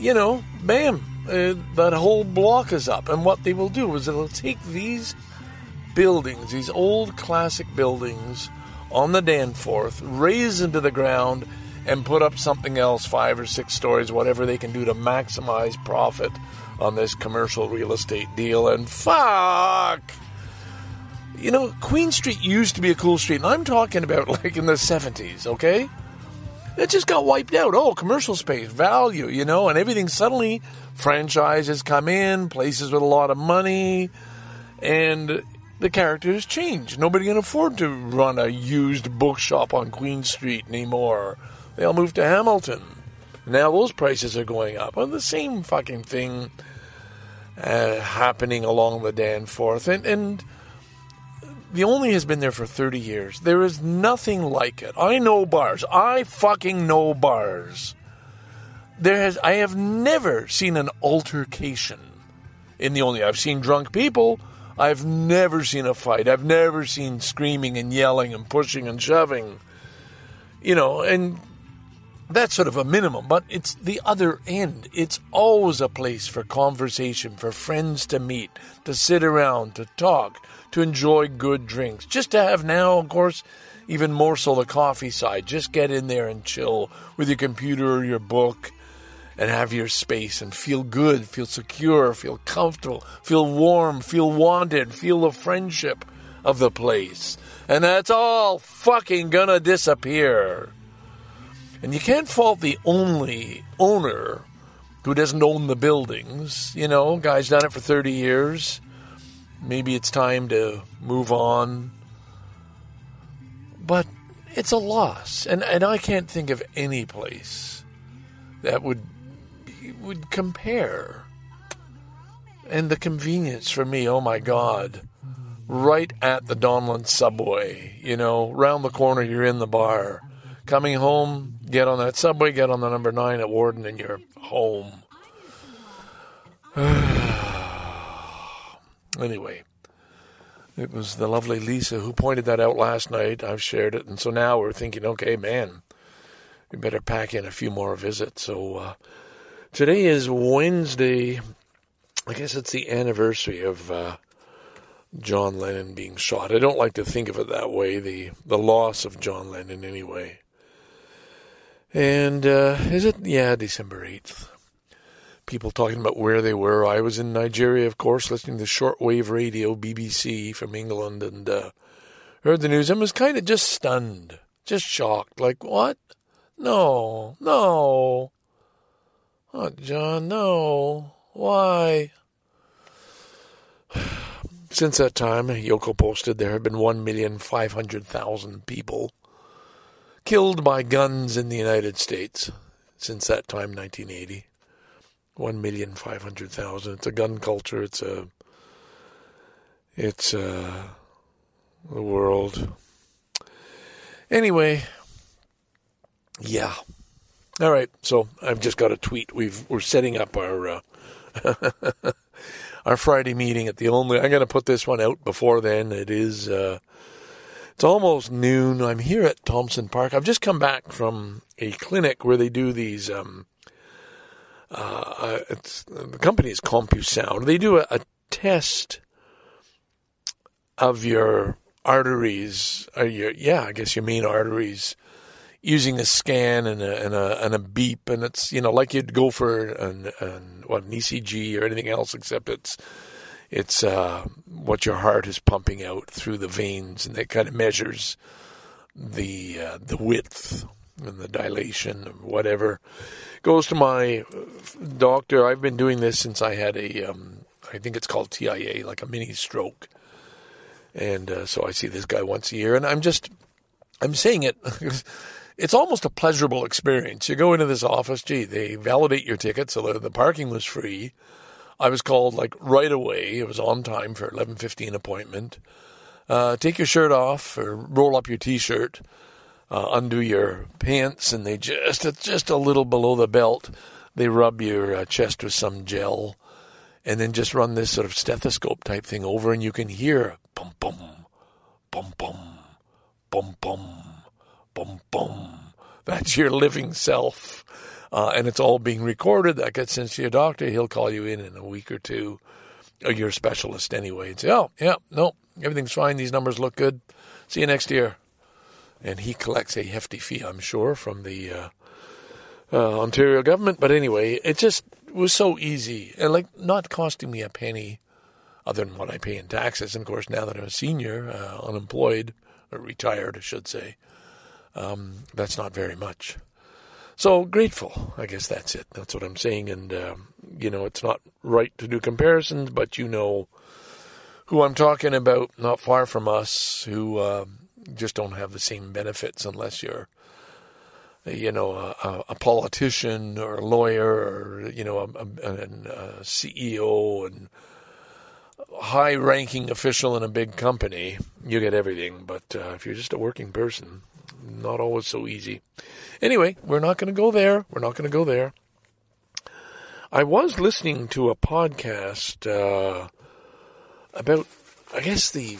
you know, bam, uh, that whole block is up. And what they will do is they'll take these buildings, these old classic buildings on the Danforth, raze them to the ground, and put up something else, five or six stories, whatever they can do to maximize profit on this commercial real estate deal. And fuck! You know, Queen Street used to be a cool street, and I'm talking about like in the 70s, okay? It just got wiped out. Oh, commercial space, value, you know, and everything suddenly franchises come in, places with a lot of money, and the characters change. Nobody can afford to run a used bookshop on Queen Street anymore. They all move to Hamilton. Now those prices are going up. Well, the same fucking thing uh, happening along the Danforth. And, and the Only has been there for 30 years. There is nothing like it. I know bars. I fucking know bars. There has I have never seen an altercation in the Only. I've seen drunk people. I've never seen a fight. I've never seen screaming and yelling and pushing and shoving. You know, and that's sort of a minimum, but it's the other end. It's always a place for conversation, for friends to meet, to sit around, to talk, to enjoy good drinks. Just to have now, of course, even more so the coffee side. Just get in there and chill with your computer or your book and have your space and feel good, feel secure, feel comfortable, feel warm, feel wanted, feel the friendship of the place. And that's all fucking gonna disappear. And you can't fault the only owner who doesn't own the buildings. You know, guy's done it for 30 years. Maybe it's time to move on. But it's a loss. And, and I can't think of any place that would would compare. And the convenience for me, oh my God. Right at the Donlands subway, you know, round the corner, you're in the bar. Coming home, get on that subway, get on the number nine at Warden, and you're home. anyway, it was the lovely Lisa who pointed that out last night. I've shared it, and so now we're thinking, okay, man, we better pack in a few more visits. So uh, today is Wednesday. I guess it's the anniversary of uh, John Lennon being shot. I don't like to think of it that way. The the loss of John Lennon, anyway. And uh, is it? Yeah, December 8th. People talking about where they were. I was in Nigeria, of course, listening to shortwave radio, BBC from England, and uh, heard the news and was kind of just stunned, just shocked. Like, what? No, no. Oh, John, no. Why? Since that time, Yoko posted there have been 1,500,000 people killed by guns in the United States since that time, 1980. 1,500,000. It's a gun culture. It's a, it's a, the world. Anyway, yeah. All right. So I've just got a tweet. We've we're setting up our uh, our Friday meeting at the only. I'm going to put this one out before then. It is. Uh, it's almost noon. I'm here at Thompson Park. I've just come back from a clinic where they do these. Um, uh, it's, the company is CompuSound. They do a, a test of your arteries, or your yeah, I guess your main arteries, using a scan and a and a, and a beep, and it's you know like you'd go for an, an what an ECG or anything else, except it's it's uh, what your heart is pumping out through the veins, and that kind of measures the uh, the width and the dilation, or whatever. Goes to my doctor. I've been doing this since I had a, um, I think it's called TIA, like a mini stroke, and uh, so I see this guy once a year, and I'm just, I'm saying it. it's almost a pleasurable experience. You go into this office, gee, they validate your ticket, so the parking was free I was called like right away. It was on time for eleven fifteen appointment. Uh, take your shirt off or roll up your t-shirt. uh, undo your pants, and they just just a little below the belt, they rub your uh, chest with some gel, and then just run this sort of stethoscope type thing over, and you can hear bum bum, bum bum, bum bum, bum bum. That's your living self. Uh, and it's all being recorded. That gets sent to your doctor. He'll call you in in a week or two, or your specialist anyway, and say, "Oh, yeah, no, everything's fine. These numbers look good. See you next year." And he collects a hefty fee, I'm sure, from the uh, uh, Ontario government. But anyway, it just was so easy and like not costing me a penny, other than what I pay in taxes. And of course, now that I'm a senior, uh, unemployed or retired, I should say, um, that's not very much. So grateful, I guess that's it. That's what I'm saying. And, um, you know, it's not right to do comparisons, but you know who I'm talking about, not far from us, who uh, just don't have the same benefits unless you're, you know, a, a politician or a lawyer or, you know, a, a, a CEO and high ranking official in a big company. You get everything. But uh, if you're just a working person, not always so easy. Anyway, we're not going to go there. We're not going to go there. I was listening to a podcast uh, about, I guess the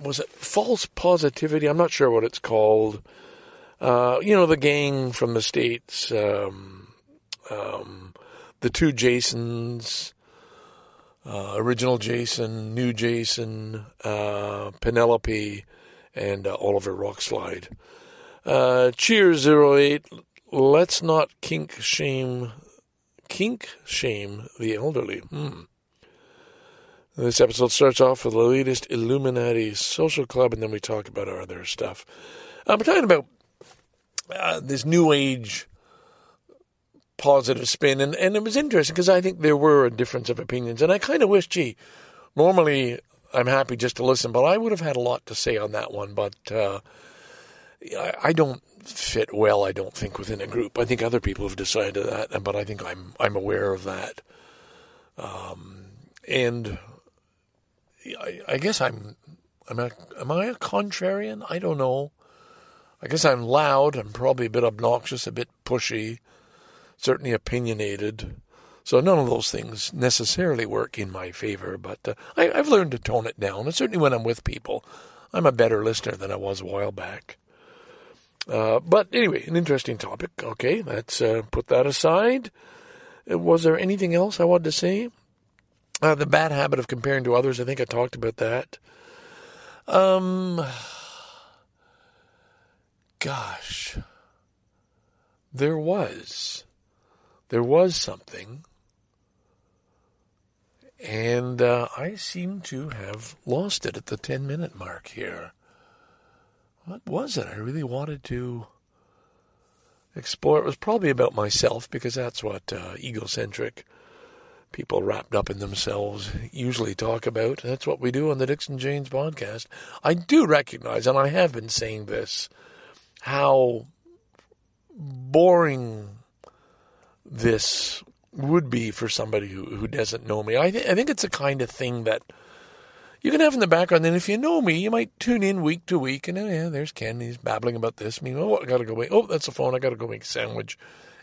was it false positivity? I'm not sure what it's called. Uh, you know, the gang from the states, um, um, the two Jasons, uh, original Jason, new Jason, uh, Penelope, and uh, Oliver Rockslide. Uh, cheers, 08. Let's not kink shame, kink shame the elderly. Hmm. This episode starts off with the latest Illuminati social club, and then we talk about our other stuff. I'm talking about uh, this new age positive spin, and, and it was interesting because I think there were a difference of opinions, and I kind of wish, gee, normally I'm happy just to listen, but I would have had a lot to say on that one, but uh, I, I don't fit well, I don't think, within a group. I think other people have decided that, but I think I'm I'm aware of that. Um, and I, I guess I'm I'm a, am I a contrarian? I don't know. I guess I'm loud. I'm probably a bit obnoxious, a bit pushy, certainly opinionated. So none of those things necessarily work in my favor, but uh, I, have learned to tone it down. And certainly when I'm with people, I'm a better listener than I was a while back. Uh, but anyway, an interesting topic. Okay, let's uh, put that aside. Uh, was there anything else I wanted to say? Uh, the bad habit of comparing to others. I think I talked about that. Um, gosh, there was, there was something, and uh, I seem to have lost it at the ten minute mark here what was it I really wanted to explore? It was probably about myself because that's what uh, egocentric people wrapped up in themselves usually talk about. That's what we do on the Dixon Janes podcast. I do recognize, and I have been saying this, how boring this would be for somebody who, who doesn't know me. I, th- I think it's a kind of thing that you can have in the background. And if you know me, you might tune in week to week, and oh, yeah, there's Ken. He's babbling about this. Mean, oh, I got to go make. Oh, that's the phone. I got to go make a sandwich,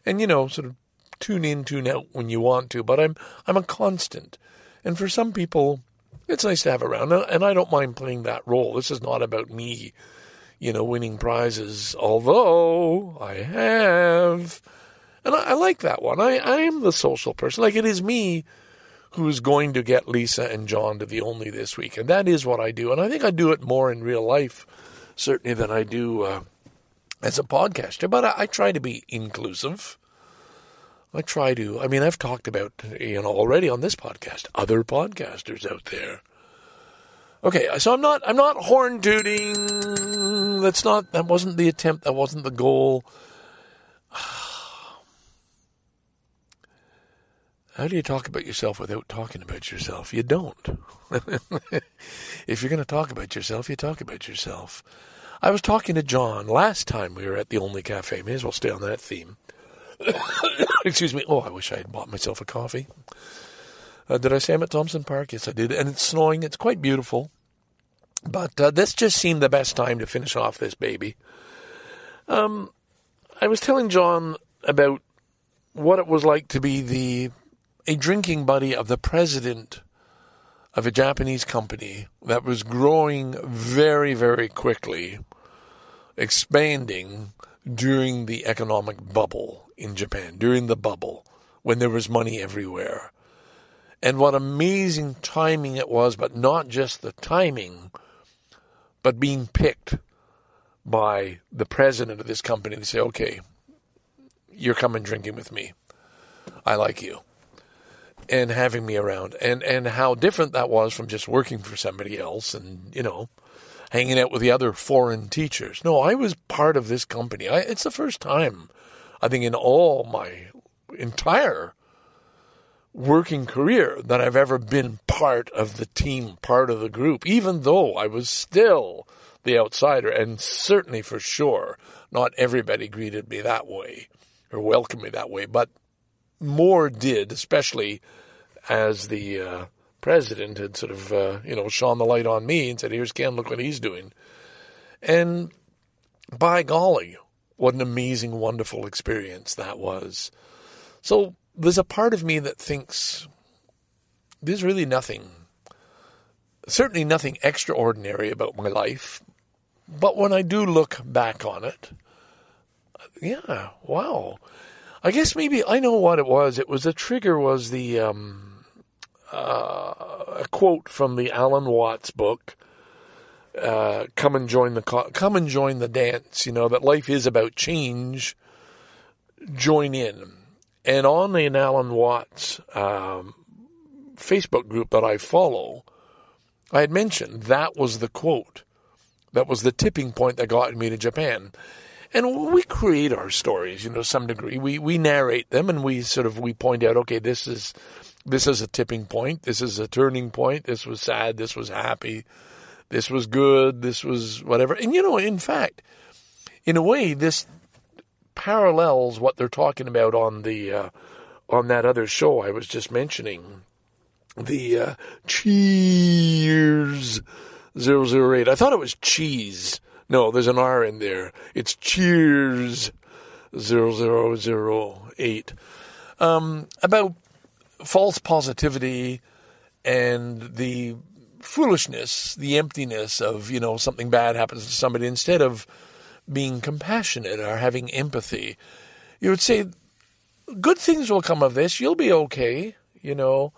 and you know, sort of tune in, tune out when you want to. But I'm I'm a constant, and for some people, it's nice to have around, and I don't mind playing that role. This is not about me, you know, winning prizes. Although I have, and I, I like that one. I I am the social person. Like it is me who's going to get Lisa and John to the only this week. And that is what I do. And I think I do it more in real life, certainly, than I do uh, as a podcaster. But I, I, try to be inclusive. I try to, I mean, I've talked about, you know, already on this podcast, other podcasters out there. Okay, so I'm not, I'm not horn tooting. That's not, that wasn't the attempt. That wasn't the goal. How do you talk about yourself without talking about yourself? You don't. if you're going to talk about yourself, you talk about yourself. I was talking to John last time we were at the Only Cafe. May as well stay on that theme. Excuse me. Oh, I wish I had bought myself a coffee. Uh, did I say I'm at Thompson Park? Yes, I did. And it's snowing. It's quite beautiful. But uh, this just seemed the best time to finish off this baby. Um, I was telling John about what it was like to be the a drinking buddy of the president of a Japanese company that was growing very, very quickly, expanding during the economic bubble in Japan, during the bubble, when there was money everywhere. And what amazing timing it was, but not just the timing, but being picked by the president of this company to say, okay, you're coming drinking with me. I like you. And having me around. And, and how different that was from just working for somebody else and, you know, hanging out with the other foreign teachers. No, I was part of this company. I, it's the first time, I think, in all my entire working career that I've ever been part of the team, part of the group, even though I was still the outsider. And certainly for sure, not everybody greeted me that way or welcomed me that way, but more did, especially as the uh, president had sort of, uh, you know, shone the light on me and said, here's Ken, look what he's doing. And by golly, what an amazing, wonderful experience that was. So there's a part of me that thinks there's really nothing, certainly nothing extraordinary about my life. But when I do look back on it, yeah, wow. I guess maybe I know what it was. It was the trigger was the um, uh, a quote from the Alan Watts book. Uh, come and join the co- come and join the dance. You know that life is about change. Join in, and on the Alan Watts um, Facebook group that I follow, I had mentioned that was the quote. That was the tipping point that got me to Japan and we create our stories, you know, some degree. We we narrate them and we sort of we point out, okay, this is this is a tipping point, this is a turning point, this was sad, this was happy, this was good, this was whatever. And you know, in fact, in a way, this parallels what they're talking about on the uh, on that other show I was just mentioning, the uh, Cheers 008. I thought it was cheese. No, there's an R in there. It's Cheers 0008. Um, about false positivity and the foolishness, the emptiness of, you know, something bad happens to somebody instead of being compassionate or having empathy. You would say, good things will come of this. You'll be okay, you know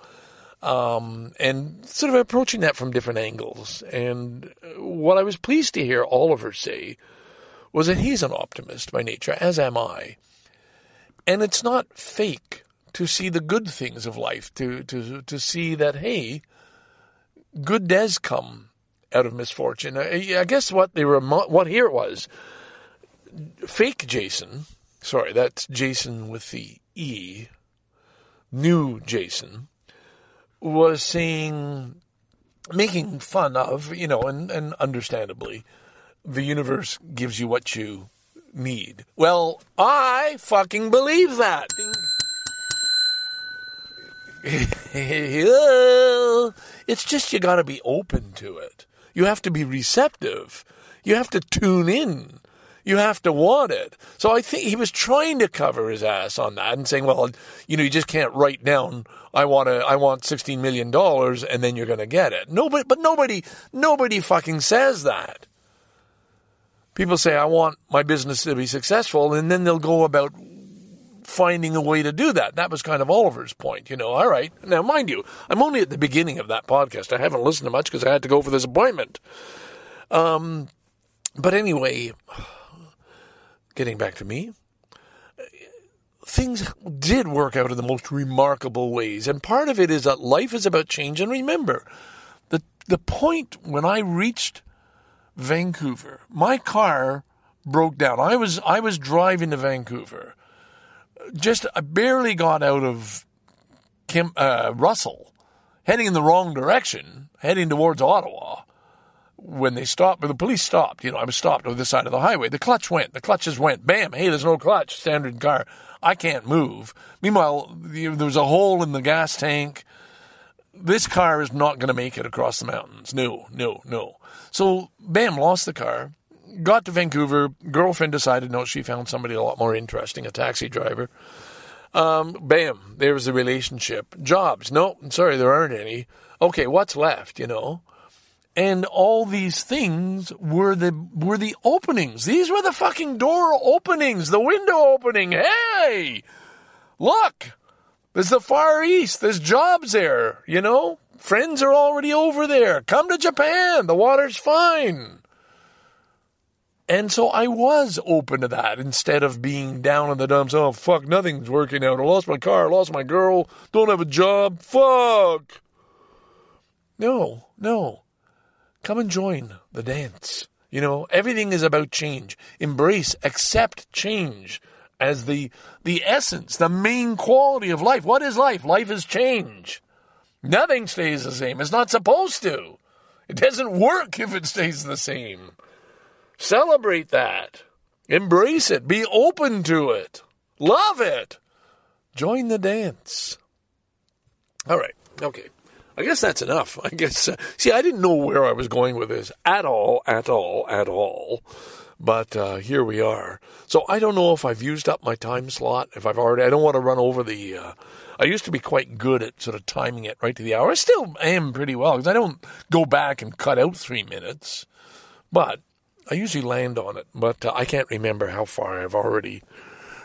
um, and sort of approaching that from different angles. And what I was pleased to hear Oliver say was that he's an optimist by nature, as am I. And it's not fake to see the good things of life, to, to, to see that, hey, good does come out of misfortune. I, guess what they were, what here it was, fake Jason, sorry, that's Jason with the E, new Jason, was saying, making fun of, you know, and, and understandably, the universe gives you what you need. Well, I fucking believe that. it's just you got to be open to it. You have to be receptive. You have to tune in. You have to want it. So I think he was trying to cover his ass on that and saying, well, you know, you just can't write down, I want to, I want $16 million and then you're going to get it. Nobody, but nobody, nobody fucking says that. People say, I want my business to be successful and then they'll go about finding a way to do that. That was kind of Oliver's point, you know. All right. Now, mind you, I'm only at the beginning of that podcast. I haven't listened to much because I had to go for this appointment. Um, but anyway, getting back to me, things did work out in the most remarkable ways. And part of it is that life is about change. And remember, the, the point when I reached Vancouver, my car broke down. I was, I was driving to Vancouver. Just, I barely got out of Kim, uh, Russell, heading in the wrong direction, heading towards Ottawa when they stopped, the police stopped, you know, I was stopped on the side of the highway. The clutch went, the clutches went, bam, hey, there's no clutch, standard car. I can't move. Meanwhile, there was a hole in the gas tank. This car is not going to make it across the mountains. No, no, no. So, bam, lost the car. Got to Vancouver. Girlfriend decided no, she found somebody a lot more interesting, a taxi driver. Um, bam, there was a relationship. Jobs, no, sorry, there aren't any. Okay, what's left? You know, and all these things were the were the openings. These were the fucking door openings, the window opening. Hey, look, there's the Far East. There's jobs there. You know, friends are already over there. Come to Japan. The water's fine. And so I was open to that instead of being down in the dumps. Oh, fuck, nothing's working out. I lost my car, I lost my girl, don't have a job. Fuck. No, no. Come and join the dance. You know, everything is about change. Embrace, accept change as the the essence, the main quality of life. What is life? Life is change. Nothing stays the same. It's not supposed to. It doesn't work if it stays the same. Celebrate that. Embrace it. Be open to it. Love it. Join the dance. All right. Okay. I guess that's enough. I guess. Uh, see, I didn't know where I was going with this at all, at all, at all. But uh, here we are. So I don't know if I've used up my time slot. If I've already, I don't want to run over the. Uh, I used to be quite good at sort of timing it right to the hour. I still am pretty well because I don't go back and cut out three minutes. But I usually land on it, but uh, I can't remember how far I've already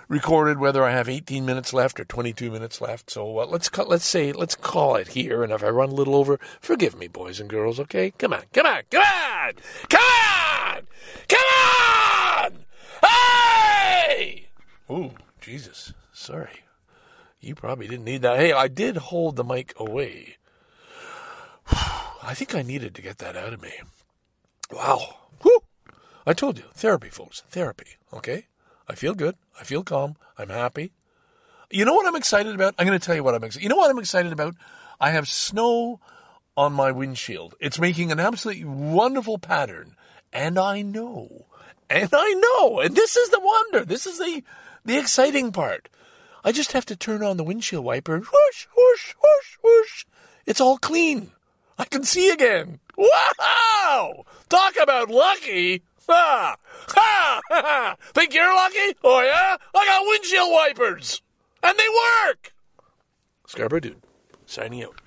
recorded. Whether I have 18 minutes left or 22 minutes left. So uh, let's cut. Let's say let's call it here. And if I run a little over, forgive me, boys and girls. Okay, come on, come on, come on, come on, come on! Hey! Ooh, Jesus, sorry. You probably didn't need that. Hey, I did hold the mic away. I think I needed to get that out of me. Wow. I told you, therapy, folks, therapy. Okay? I feel good. I feel calm. I'm happy. You know what I'm excited about? I'm going to tell you what I'm excited. You know what I'm excited about? I have snow on my windshield. It's making an absolutely wonderful pattern, and I know, and I know, and this is the wonder. This is the the exciting part. I just have to turn on the windshield wiper, whoosh, whoosh, whoosh, whoosh. It's all clean. I can see again. Wow! Talk about lucky. Ha! Ha! ha. Think you're lucky? Oh, yeah? I got windshield wipers. And they work! Scarborough Dude, signing out.